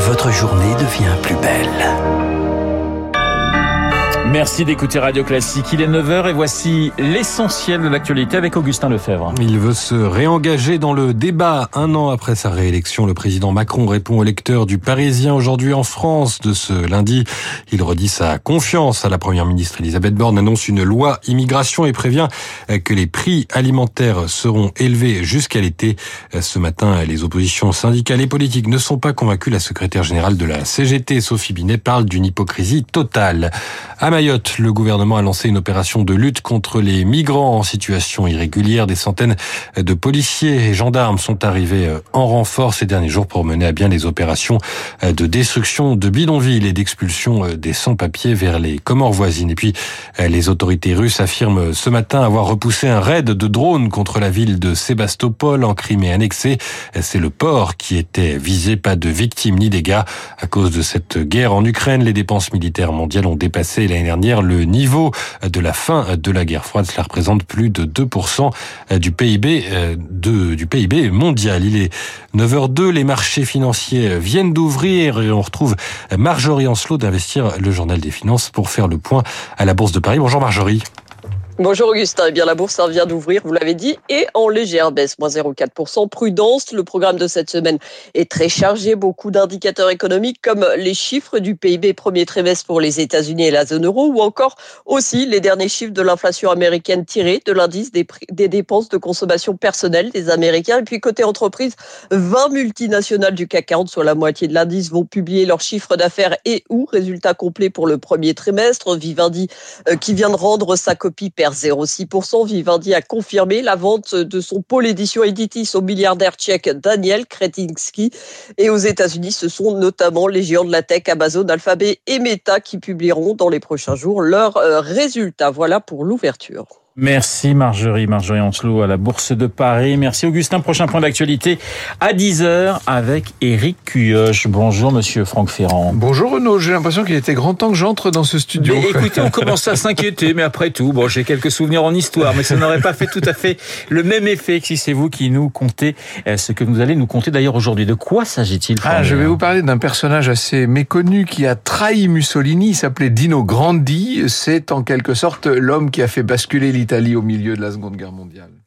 votre journée devient plus belle. Merci d'écouter Radio Classique. Il est 9h et voici l'essentiel de l'actualité avec Augustin Lefebvre. Il veut se réengager dans le débat. Un an après sa réélection, le président Macron répond aux lecteurs du Parisien aujourd'hui en France de ce lundi. Il redit sa confiance à la première ministre Elisabeth Borne, annonce une loi immigration et prévient que les prix alimentaires seront élevés jusqu'à l'été. Ce matin, les oppositions syndicales et politiques ne sont pas convaincues. La secrétaire générale de la CGT, Sophie Binet, parle d'une hypocrisie totale. Le gouvernement a lancé une opération de lutte contre les migrants en situation irrégulière. Des centaines de policiers et gendarmes sont arrivés euh, en renfort ces derniers jours pour mener à bien les opérations euh, de destruction de bidonvilles et d'expulsion euh, des sans-papiers vers les Comores voisines. Et puis, les autorités russes affirment ce matin avoir repoussé un raid de drones contre la ville de Sébastopol en Crimée annexée. C'est le port qui était visé, pas de victimes ni dégâts. À cause de cette guerre en Ukraine, les dépenses militaires mondiales ont dépassé l'année le niveau de la fin de la guerre froide. Cela représente plus de 2% du PIB euh, du PIB mondial. Il est 9h02, les marchés financiers viennent d'ouvrir et on retrouve Marjorie Ancelot d'Investir le Journal des Finances pour faire le point à la Bourse de Paris. Bonjour Marjorie. Bonjour Augustin, eh bien la bourse vient d'ouvrir, vous l'avez dit, et en légère baisse, moins 0,4%. Prudence, le programme de cette semaine est très chargé, beaucoup d'indicateurs économiques comme les chiffres du PIB premier trimestre pour les États-Unis et la zone euro, ou encore aussi les derniers chiffres de l'inflation américaine tirés de l'indice des, dépenses de consommation personnelle des Américains. Et puis côté entreprise, 20 multinationales du CAC 40, soit la moitié de l'indice, vont publier leurs chiffres d'affaires et ou résultats complets pour le premier trimestre. Vivendi, euh, qui vient de rendre sa copie perd 0,6%. Vivendi a confirmé la vente de son pôle édition Editis au milliardaire tchèque Daniel Kretinsky. Et aux États-Unis, ce sont notamment les géants de la tech Amazon, Alphabet et Meta qui publieront dans les prochains jours leurs euh, résultats. Voilà pour l'ouverture. Merci Marjorie, Marjorie Ancelot à la Bourse de Paris. Merci Augustin. Prochain point d'actualité à 10h avec Éric Cuyoche. Bonjour Monsieur Franck Ferrand. Bonjour Renaud, j'ai l'impression qu'il était grand temps que j'entre dans ce studio. Mais écoutez, on commence à s'inquiéter, mais après tout, bon, j'ai quelques souvenirs en histoire, mais ça n'aurait pas fait tout à fait le même effet que si c'est vous qui nous comptez euh, ce que vous allez nous compter d'ailleurs aujourd'hui. De quoi s'agit-il Ah, je vais vous parler d'un personnage assez méconnu qui a trahi Mussolini, il s'appelait Dino Grandi. C'est en quelque sorte l'homme qui a fait basculer l'Italie au milieu de la Seconde Guerre mondiale.